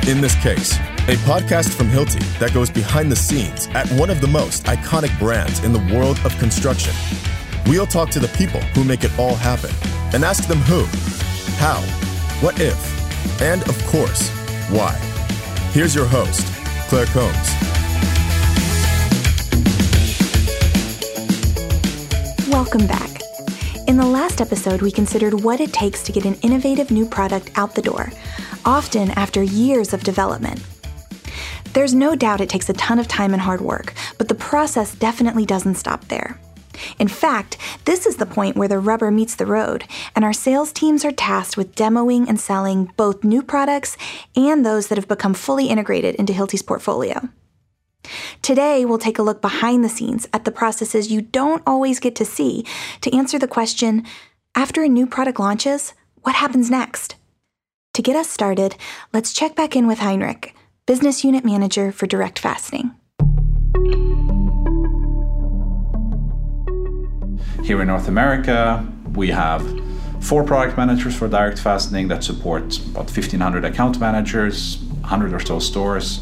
to In This Case, a podcast from Hilti that goes behind the scenes at one of the most iconic brands in the world of construction. We'll talk to the people who make it all happen and ask them who, how, what if, and of course, why. Here's your host, Claire Combs. Welcome back. In the last episode, we considered what it takes to get an innovative new product out the door, often after years of development. There's no doubt it takes a ton of time and hard work, but the process definitely doesn't stop there. In fact, this is the point where the rubber meets the road, and our sales teams are tasked with demoing and selling both new products and those that have become fully integrated into Hilti's portfolio. Today, we'll take a look behind the scenes at the processes you don't always get to see to answer the question after a new product launches, what happens next? To get us started, let's check back in with Heinrich, Business Unit Manager for Direct Fastening. Here in North America, we have four product managers for direct fastening that support about 1,500 account managers, 100 or so stores,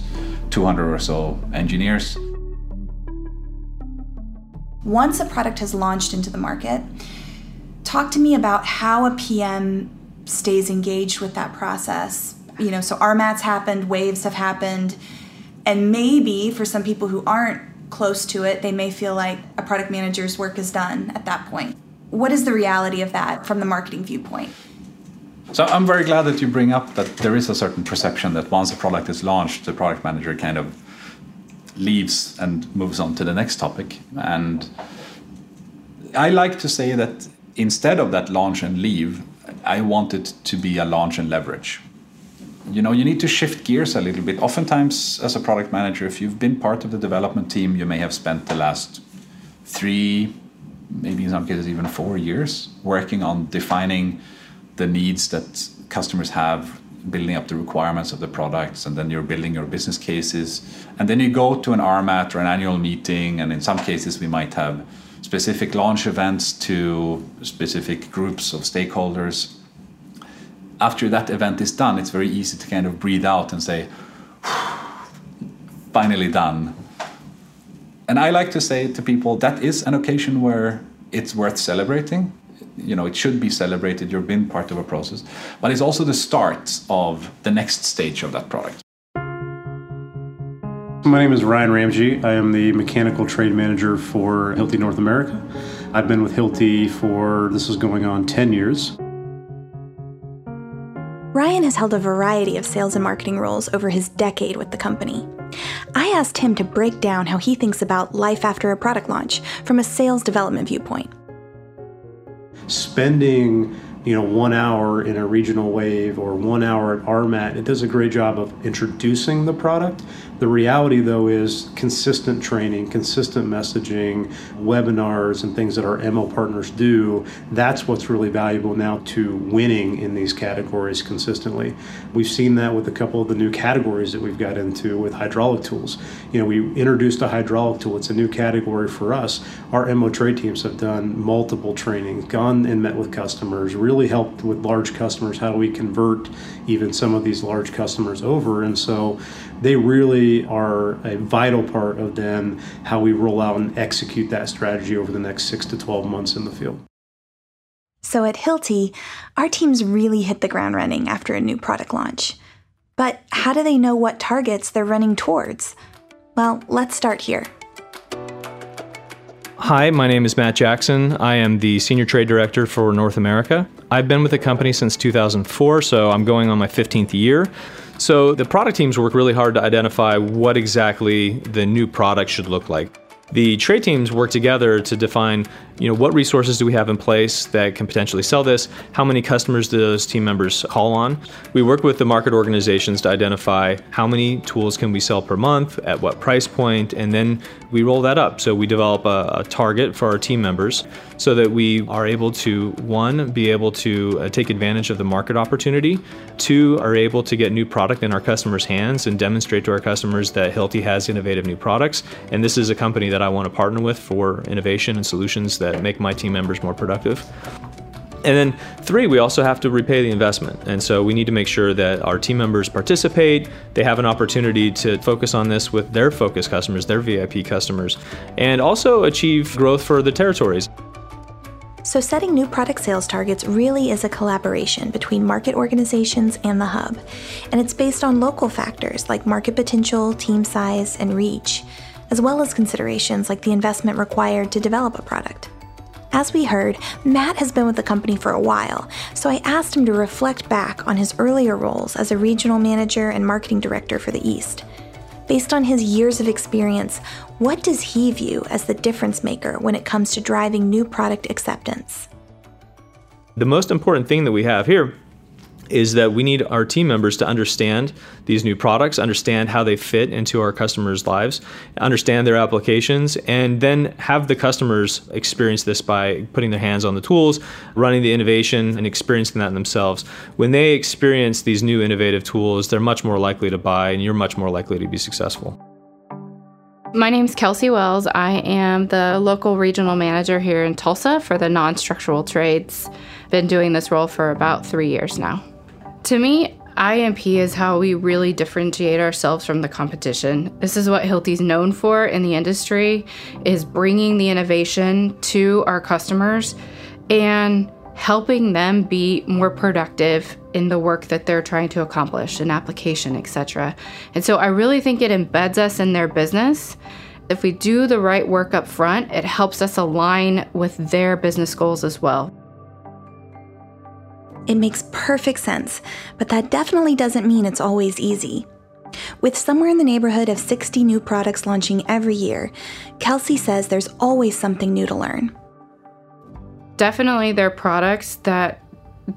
200 or so engineers. Once a product has launched into the market, talk to me about how a PM stays engaged with that process. You know, so RMATs happened, waves have happened, and maybe for some people who aren't close to it, they may feel like a product manager's work is done at that point. What is the reality of that from the marketing viewpoint? So I'm very glad that you bring up that there is a certain perception that once a product is launched, the product manager kind of leaves and moves on to the next topic. And I like to say that instead of that launch and leave, I want it to be a launch and leverage. You know, you need to shift gears a little bit. Oftentimes, as a product manager, if you've been part of the development team, you may have spent the last three, maybe in some cases even four years working on defining the needs that customers have building up the requirements of the products and then you're building your business cases. And then you go to an RMAT or an annual meeting and in some cases we might have specific launch events to specific groups of stakeholders. After that event is done it's very easy to kind of breathe out and say finally done. And I like to say to people that is an occasion where it's worth celebrating you know it should be celebrated you've been part of a process but it's also the start of the next stage of that product my name is Ryan Ramsey. I am the mechanical trade manager for Hilti North America. I've been with Hilti for this is going on 10 years. Ryan has held a variety of sales and marketing roles over his decade with the company. I asked him to break down how he thinks about life after a product launch from a sales development viewpoint spending you know one hour in a regional wave or one hour at RMAT, it does a great job of introducing the product. The reality, though, is consistent training, consistent messaging, webinars, and things that our MO partners do. That's what's really valuable now to winning in these categories consistently. We've seen that with a couple of the new categories that we've got into with hydraulic tools. You know, we introduced a hydraulic tool, it's a new category for us. Our MO trade teams have done multiple trainings, gone and met with customers, really helped with large customers. How do we convert even some of these large customers over? And so they really are a vital part of then how we roll out and execute that strategy over the next six to 12 months in the field. So at Hilti, our teams really hit the ground running after a new product launch. But how do they know what targets they're running towards? Well, let's start here. Hi, my name is Matt Jackson. I am the Senior Trade Director for North America. I've been with the company since 2004, so I'm going on my 15th year. So the product teams work really hard to identify what exactly the new product should look like. The trade teams work together to define, you know, what resources do we have in place that can potentially sell this? How many customers do those team members call on? We work with the market organizations to identify how many tools can we sell per month, at what price point, and then we roll that up. So we develop a, a target for our team members so that we are able to one be able to uh, take advantage of the market opportunity, two are able to get new product in our customers' hands and demonstrate to our customers that Hilti has innovative new products, and this is a company that I want to partner with for innovation and solutions that make my team members more productive. And then three, we also have to repay the investment. And so we need to make sure that our team members participate, they have an opportunity to focus on this with their focus customers, their VIP customers, and also achieve growth for the territories. So, setting new product sales targets really is a collaboration between market organizations and the hub, and it's based on local factors like market potential, team size, and reach, as well as considerations like the investment required to develop a product. As we heard, Matt has been with the company for a while, so I asked him to reflect back on his earlier roles as a regional manager and marketing director for the East. Based on his years of experience, what does he view as the difference maker when it comes to driving new product acceptance? The most important thing that we have here is that we need our team members to understand these new products, understand how they fit into our customers' lives, understand their applications, and then have the customers experience this by putting their hands on the tools, running the innovation, and experiencing that themselves. When they experience these new innovative tools, they're much more likely to buy, and you're much more likely to be successful. My name is Kelsey Wells. I am the local regional manager here in Tulsa for the non structural trades. Been doing this role for about three years now. To me, IMP is how we really differentiate ourselves from the competition. This is what Hilti's known for in the industry is bringing the innovation to our customers and helping them be more productive in the work that they're trying to accomplish, an application, etc. And so I really think it embeds us in their business. If we do the right work up front, it helps us align with their business goals as well. It makes perfect sense, but that definitely doesn't mean it's always easy. With somewhere in the neighborhood of 60 new products launching every year, Kelsey says there's always something new to learn. Definitely, there are products that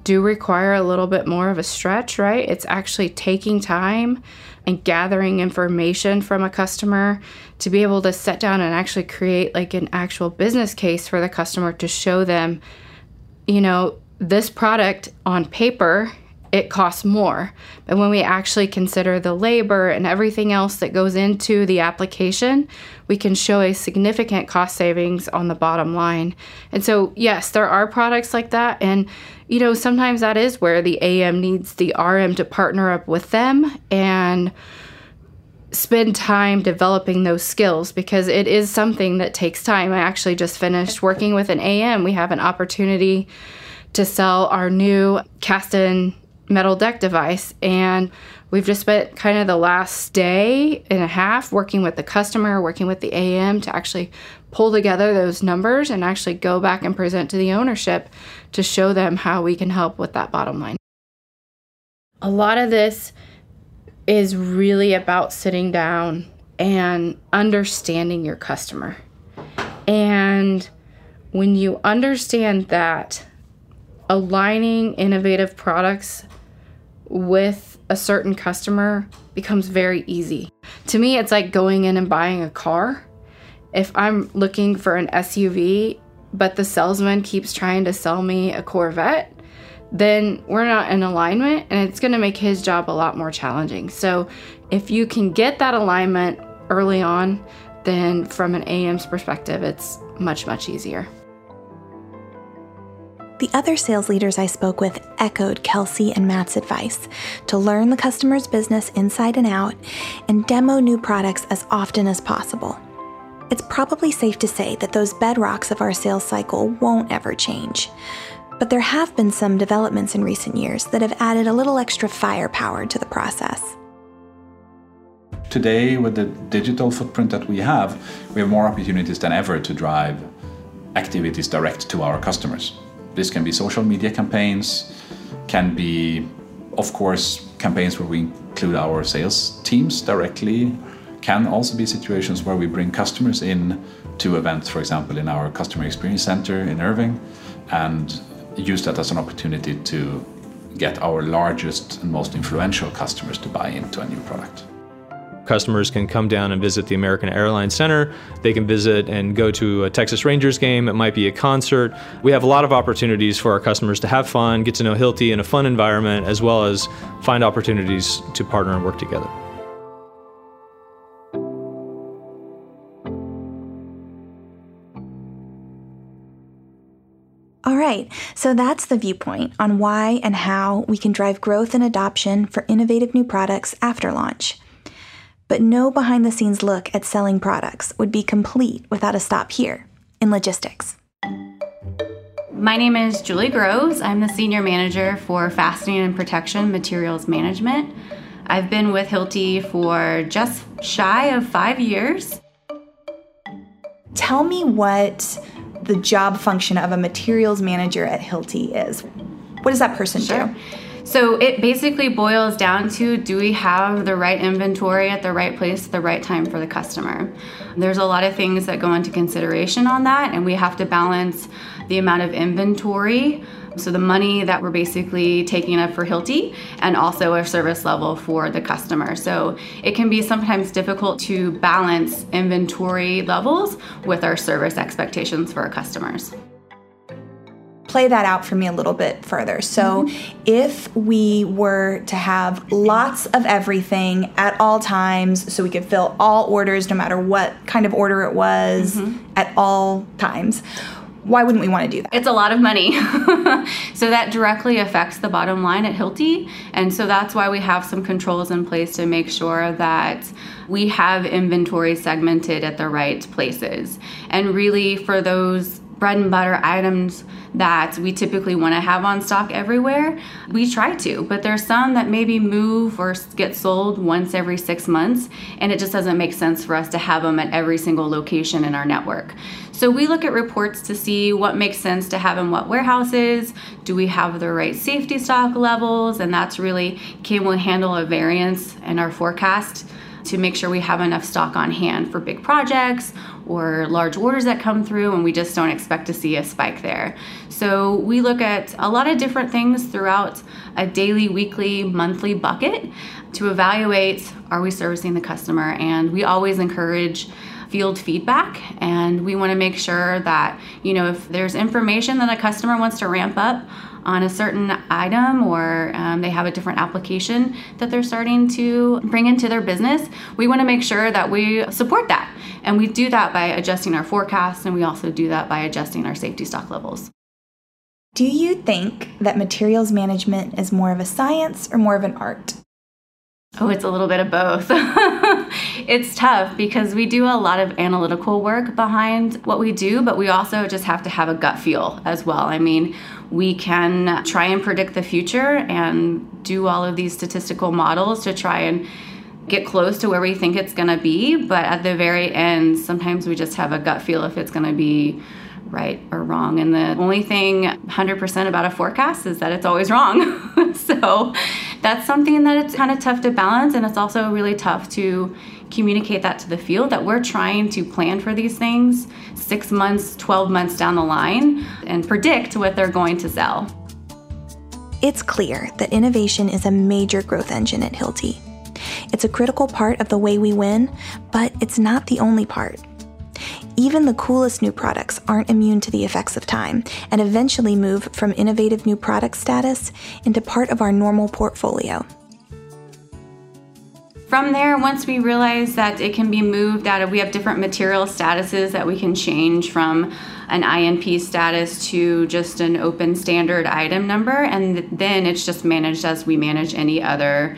do require a little bit more of a stretch, right? It's actually taking time and gathering information from a customer to be able to sit down and actually create like an actual business case for the customer to show them, you know, this product on paper it costs more. But when we actually consider the labor and everything else that goes into the application, we can show a significant cost savings on the bottom line. And so, yes, there are products like that. And, you know, sometimes that is where the AM needs the RM to partner up with them and spend time developing those skills because it is something that takes time. I actually just finished working with an AM. We have an opportunity to sell our new cast-in metal deck device. And we've just spent kind of the last day and a half working with the customer working with the am to actually pull together those numbers and actually go back and present to the ownership to show them how we can help with that bottom line. A lot of this is really about sitting down and understanding your customer. And when you understand that aligning innovative products with a certain customer becomes very easy. To me, it's like going in and buying a car. If I'm looking for an SUV, but the salesman keeps trying to sell me a Corvette, then we're not in alignment and it's going to make his job a lot more challenging. So, if you can get that alignment early on, then from an AM's perspective, it's much, much easier. The other sales leaders I spoke with echoed Kelsey and Matt's advice to learn the customer's business inside and out and demo new products as often as possible. It's probably safe to say that those bedrocks of our sales cycle won't ever change. But there have been some developments in recent years that have added a little extra firepower to the process. Today, with the digital footprint that we have, we have more opportunities than ever to drive activities direct to our customers. This can be social media campaigns, can be, of course, campaigns where we include our sales teams directly, can also be situations where we bring customers in to events, for example, in our customer experience center in Irving, and use that as an opportunity to get our largest and most influential customers to buy into a new product. Customers can come down and visit the American Airlines Center. They can visit and go to a Texas Rangers game. It might be a concert. We have a lot of opportunities for our customers to have fun, get to know Hilti in a fun environment, as well as find opportunities to partner and work together. All right, so that's the viewpoint on why and how we can drive growth and adoption for innovative new products after launch. But no behind the scenes look at selling products would be complete without a stop here in logistics. My name is Julie Groves. I'm the Senior Manager for Fastening and Protection Materials Management. I've been with Hilti for just shy of five years. Tell me what the job function of a materials manager at Hilti is. What does that person Sure. do? So it basically boils down to do we have the right inventory at the right place at the right time for the customer? There's a lot of things that go into consideration on that, and we have to balance the amount of inventory. So the money that we're basically taking up for Hilti and also our service level for the customer. So it can be sometimes difficult to balance inventory levels with our service expectations for our customers. Play that out for me a little bit further. So, mm-hmm. if we were to have lots of everything at all times, so we could fill all orders no matter what kind of order it was mm-hmm. at all times, why wouldn't we want to do that? It's a lot of money. so that directly affects the bottom line at Hilti. And so that's why we have some controls in place to make sure that we have inventory segmented at the right places. And really, for those bread and butter items that we typically want to have on stock everywhere, we try to. But there's some that maybe move or get sold once every six months, and it just doesn't make sense for us to have them at every single location in our network. So we look at reports to see what makes sense to have in what warehouses. Do we have the right safety stock levels? And that's really can we handle a variance in our forecast to make sure we have enough stock on hand for big projects or large orders that come through and we just don't expect to see a spike there. So we look at a lot of different things throughout a daily, weekly, monthly bucket to evaluate are we servicing the customer and we always encourage field feedback and we want to make sure that you know if there's information that a customer wants to ramp up on a certain item or um, they have a different application that they're starting to bring into their business we want to make sure that we support that and we do that by adjusting our forecasts and we also do that by adjusting our safety stock levels Do you think that materials management is more of a science or more of an art? Oh, it's a little bit of both. it's tough because we do a lot of analytical work behind what we do, but we also just have to have a gut feel as well. I mean, we can try and predict the future and do all of these statistical models to try and get close to where we think it's going to be, but at the very end, sometimes we just have a gut feel if it's going to be right or wrong. And the only thing 100% about a forecast is that it's always wrong. so that's something that it's kind of tough to balance. And it's also really tough to communicate that to the field that we're trying to plan for these things six months, 12 months down the line and predict what they're going to sell. It's clear that innovation is a major growth engine at Hilti. It's a critical part of the way we win, but it's not the only part. Even the coolest new products aren't immune to the effects of time and eventually move from innovative new product status into part of our normal portfolio. From there, once we realize that it can be moved out of, we have different material statuses that we can change from an INP status to just an open standard item number, and then it's just managed as we manage any other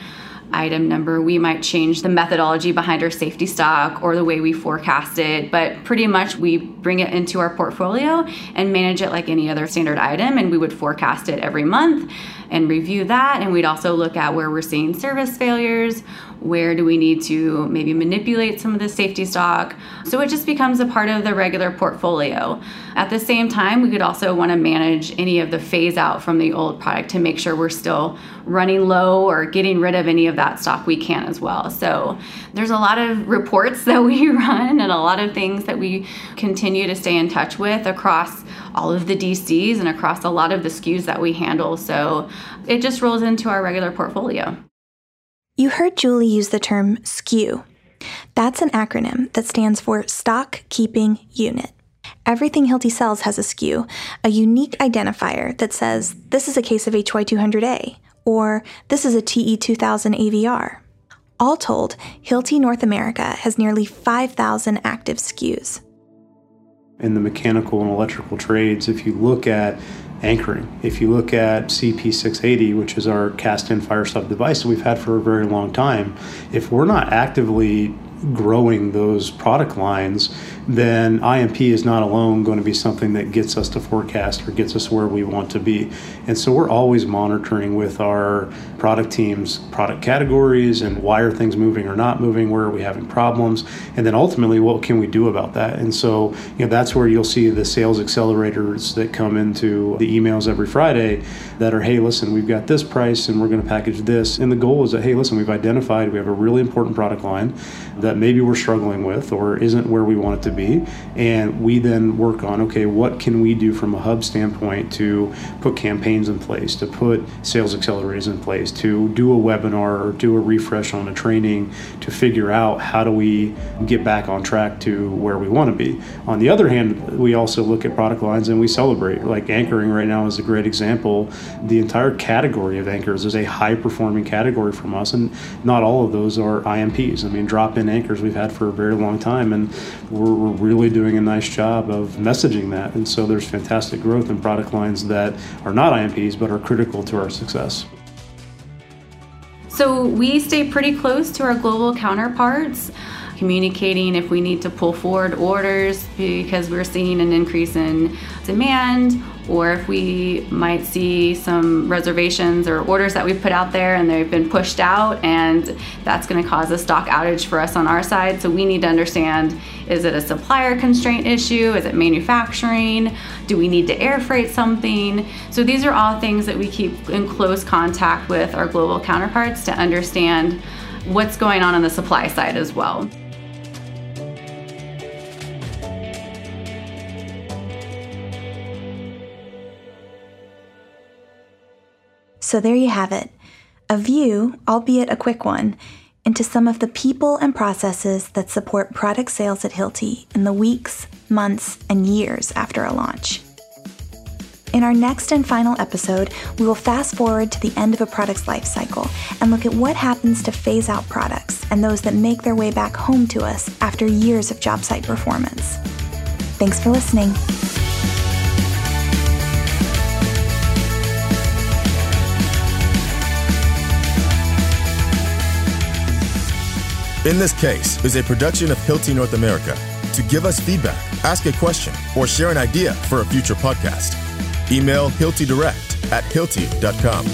item number. We might change the methodology behind our safety stock or the way we forecast it, but pretty much we bring it into our portfolio and manage it like any other standard item, and we would forecast it every month and review that. And we'd also look at where we're seeing service failures, where do we need to maybe manipulate some of the safety stock. So it just becomes a part of the regular portfolio. At the same time, we could also want to manage any of the phase out from the old product to make sure we're still running low or getting rid of any of that stock we can as well. So there's a lot of reports that we run and a lot of things that we continue to stay in touch with across all of the DCs and across a lot of the SKUs that we handle. So it just rolls into our regular portfolio. You heard Julie use the term SKU. That's an acronym that stands for Stock Keeping Unit. Everything Hilti sells has a SKU, a unique identifier that says, this is a case of HY200A, or this is a TE2000 AVR. All told, Hilti North America has nearly 5,000 active SKUs. In the mechanical and electrical trades, if you look at anchoring, if you look at CP680, which is our cast in fire stop device that we've had for a very long time, if we're not actively growing those product lines, then IMP is not alone going to be something that gets us to forecast or gets us where we want to be. And so we're always monitoring with our product teams product categories and why are things moving or not moving, where are we having problems, and then ultimately what can we do about that. And so you know that's where you'll see the sales accelerators that come into the emails every Friday that are hey listen we've got this price and we're going to package this and the goal is that hey listen we've identified we have a really important product line that maybe we're struggling with or isn't where we want it to be. And we then work on okay, what can we do from a hub standpoint to put campaigns in place, to put sales accelerators in place, to do a webinar or do a refresh on a training to figure out how do we get back on track to where we want to be. On the other hand, we also look at product lines and we celebrate. Like anchoring right now is a great example. The entire category of anchors is a high performing category from us, and not all of those are IMPs. I mean, drop in anchors we've had for a very long time, and we're, we're really doing a nice job of messaging that. And so there's fantastic growth in product lines that are not IMPs but are critical to our success. So we stay pretty close to our global counterparts communicating if we need to pull forward orders because we're seeing an increase in demand or if we might see some reservations or orders that we've put out there and they've been pushed out and that's going to cause a stock outage for us on our side. So we need to understand is it a supplier constraint issue? Is it manufacturing? Do we need to air freight something? So these are all things that we keep in close contact with our global counterparts to understand what's going on on the supply side as well So there you have it a view, albeit a quick one, into some of the people and processes that support product sales at Hilti in the weeks, months, and years after a launch. In our next and final episode, we will fast forward to the end of a product's life cycle and look at what happens to phase out products and those that make their way back home to us after years of job site performance. Thanks for listening. In This Case is a production of Hilti North America. To give us feedback, ask a question, or share an idea for a future podcast, email hiltidirect at hilti.com.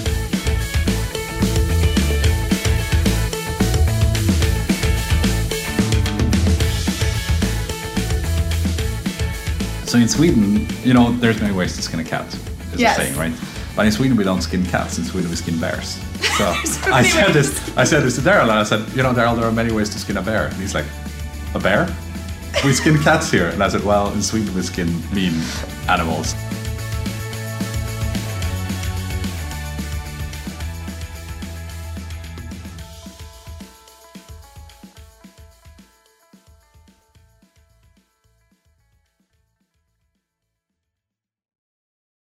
So in Sweden, you know, there's many ways to skin a cat, is Yes. the saying, right? But in Sweden, we don't skin cats. In Sweden, we skin bears. So so I said ways. this. I said this to Daryl, and I said, you know, Daryl, there are many ways to skin a bear. And he's like, a bear? We skin cats here. And I said, well, in Sweden, we skin mean animals.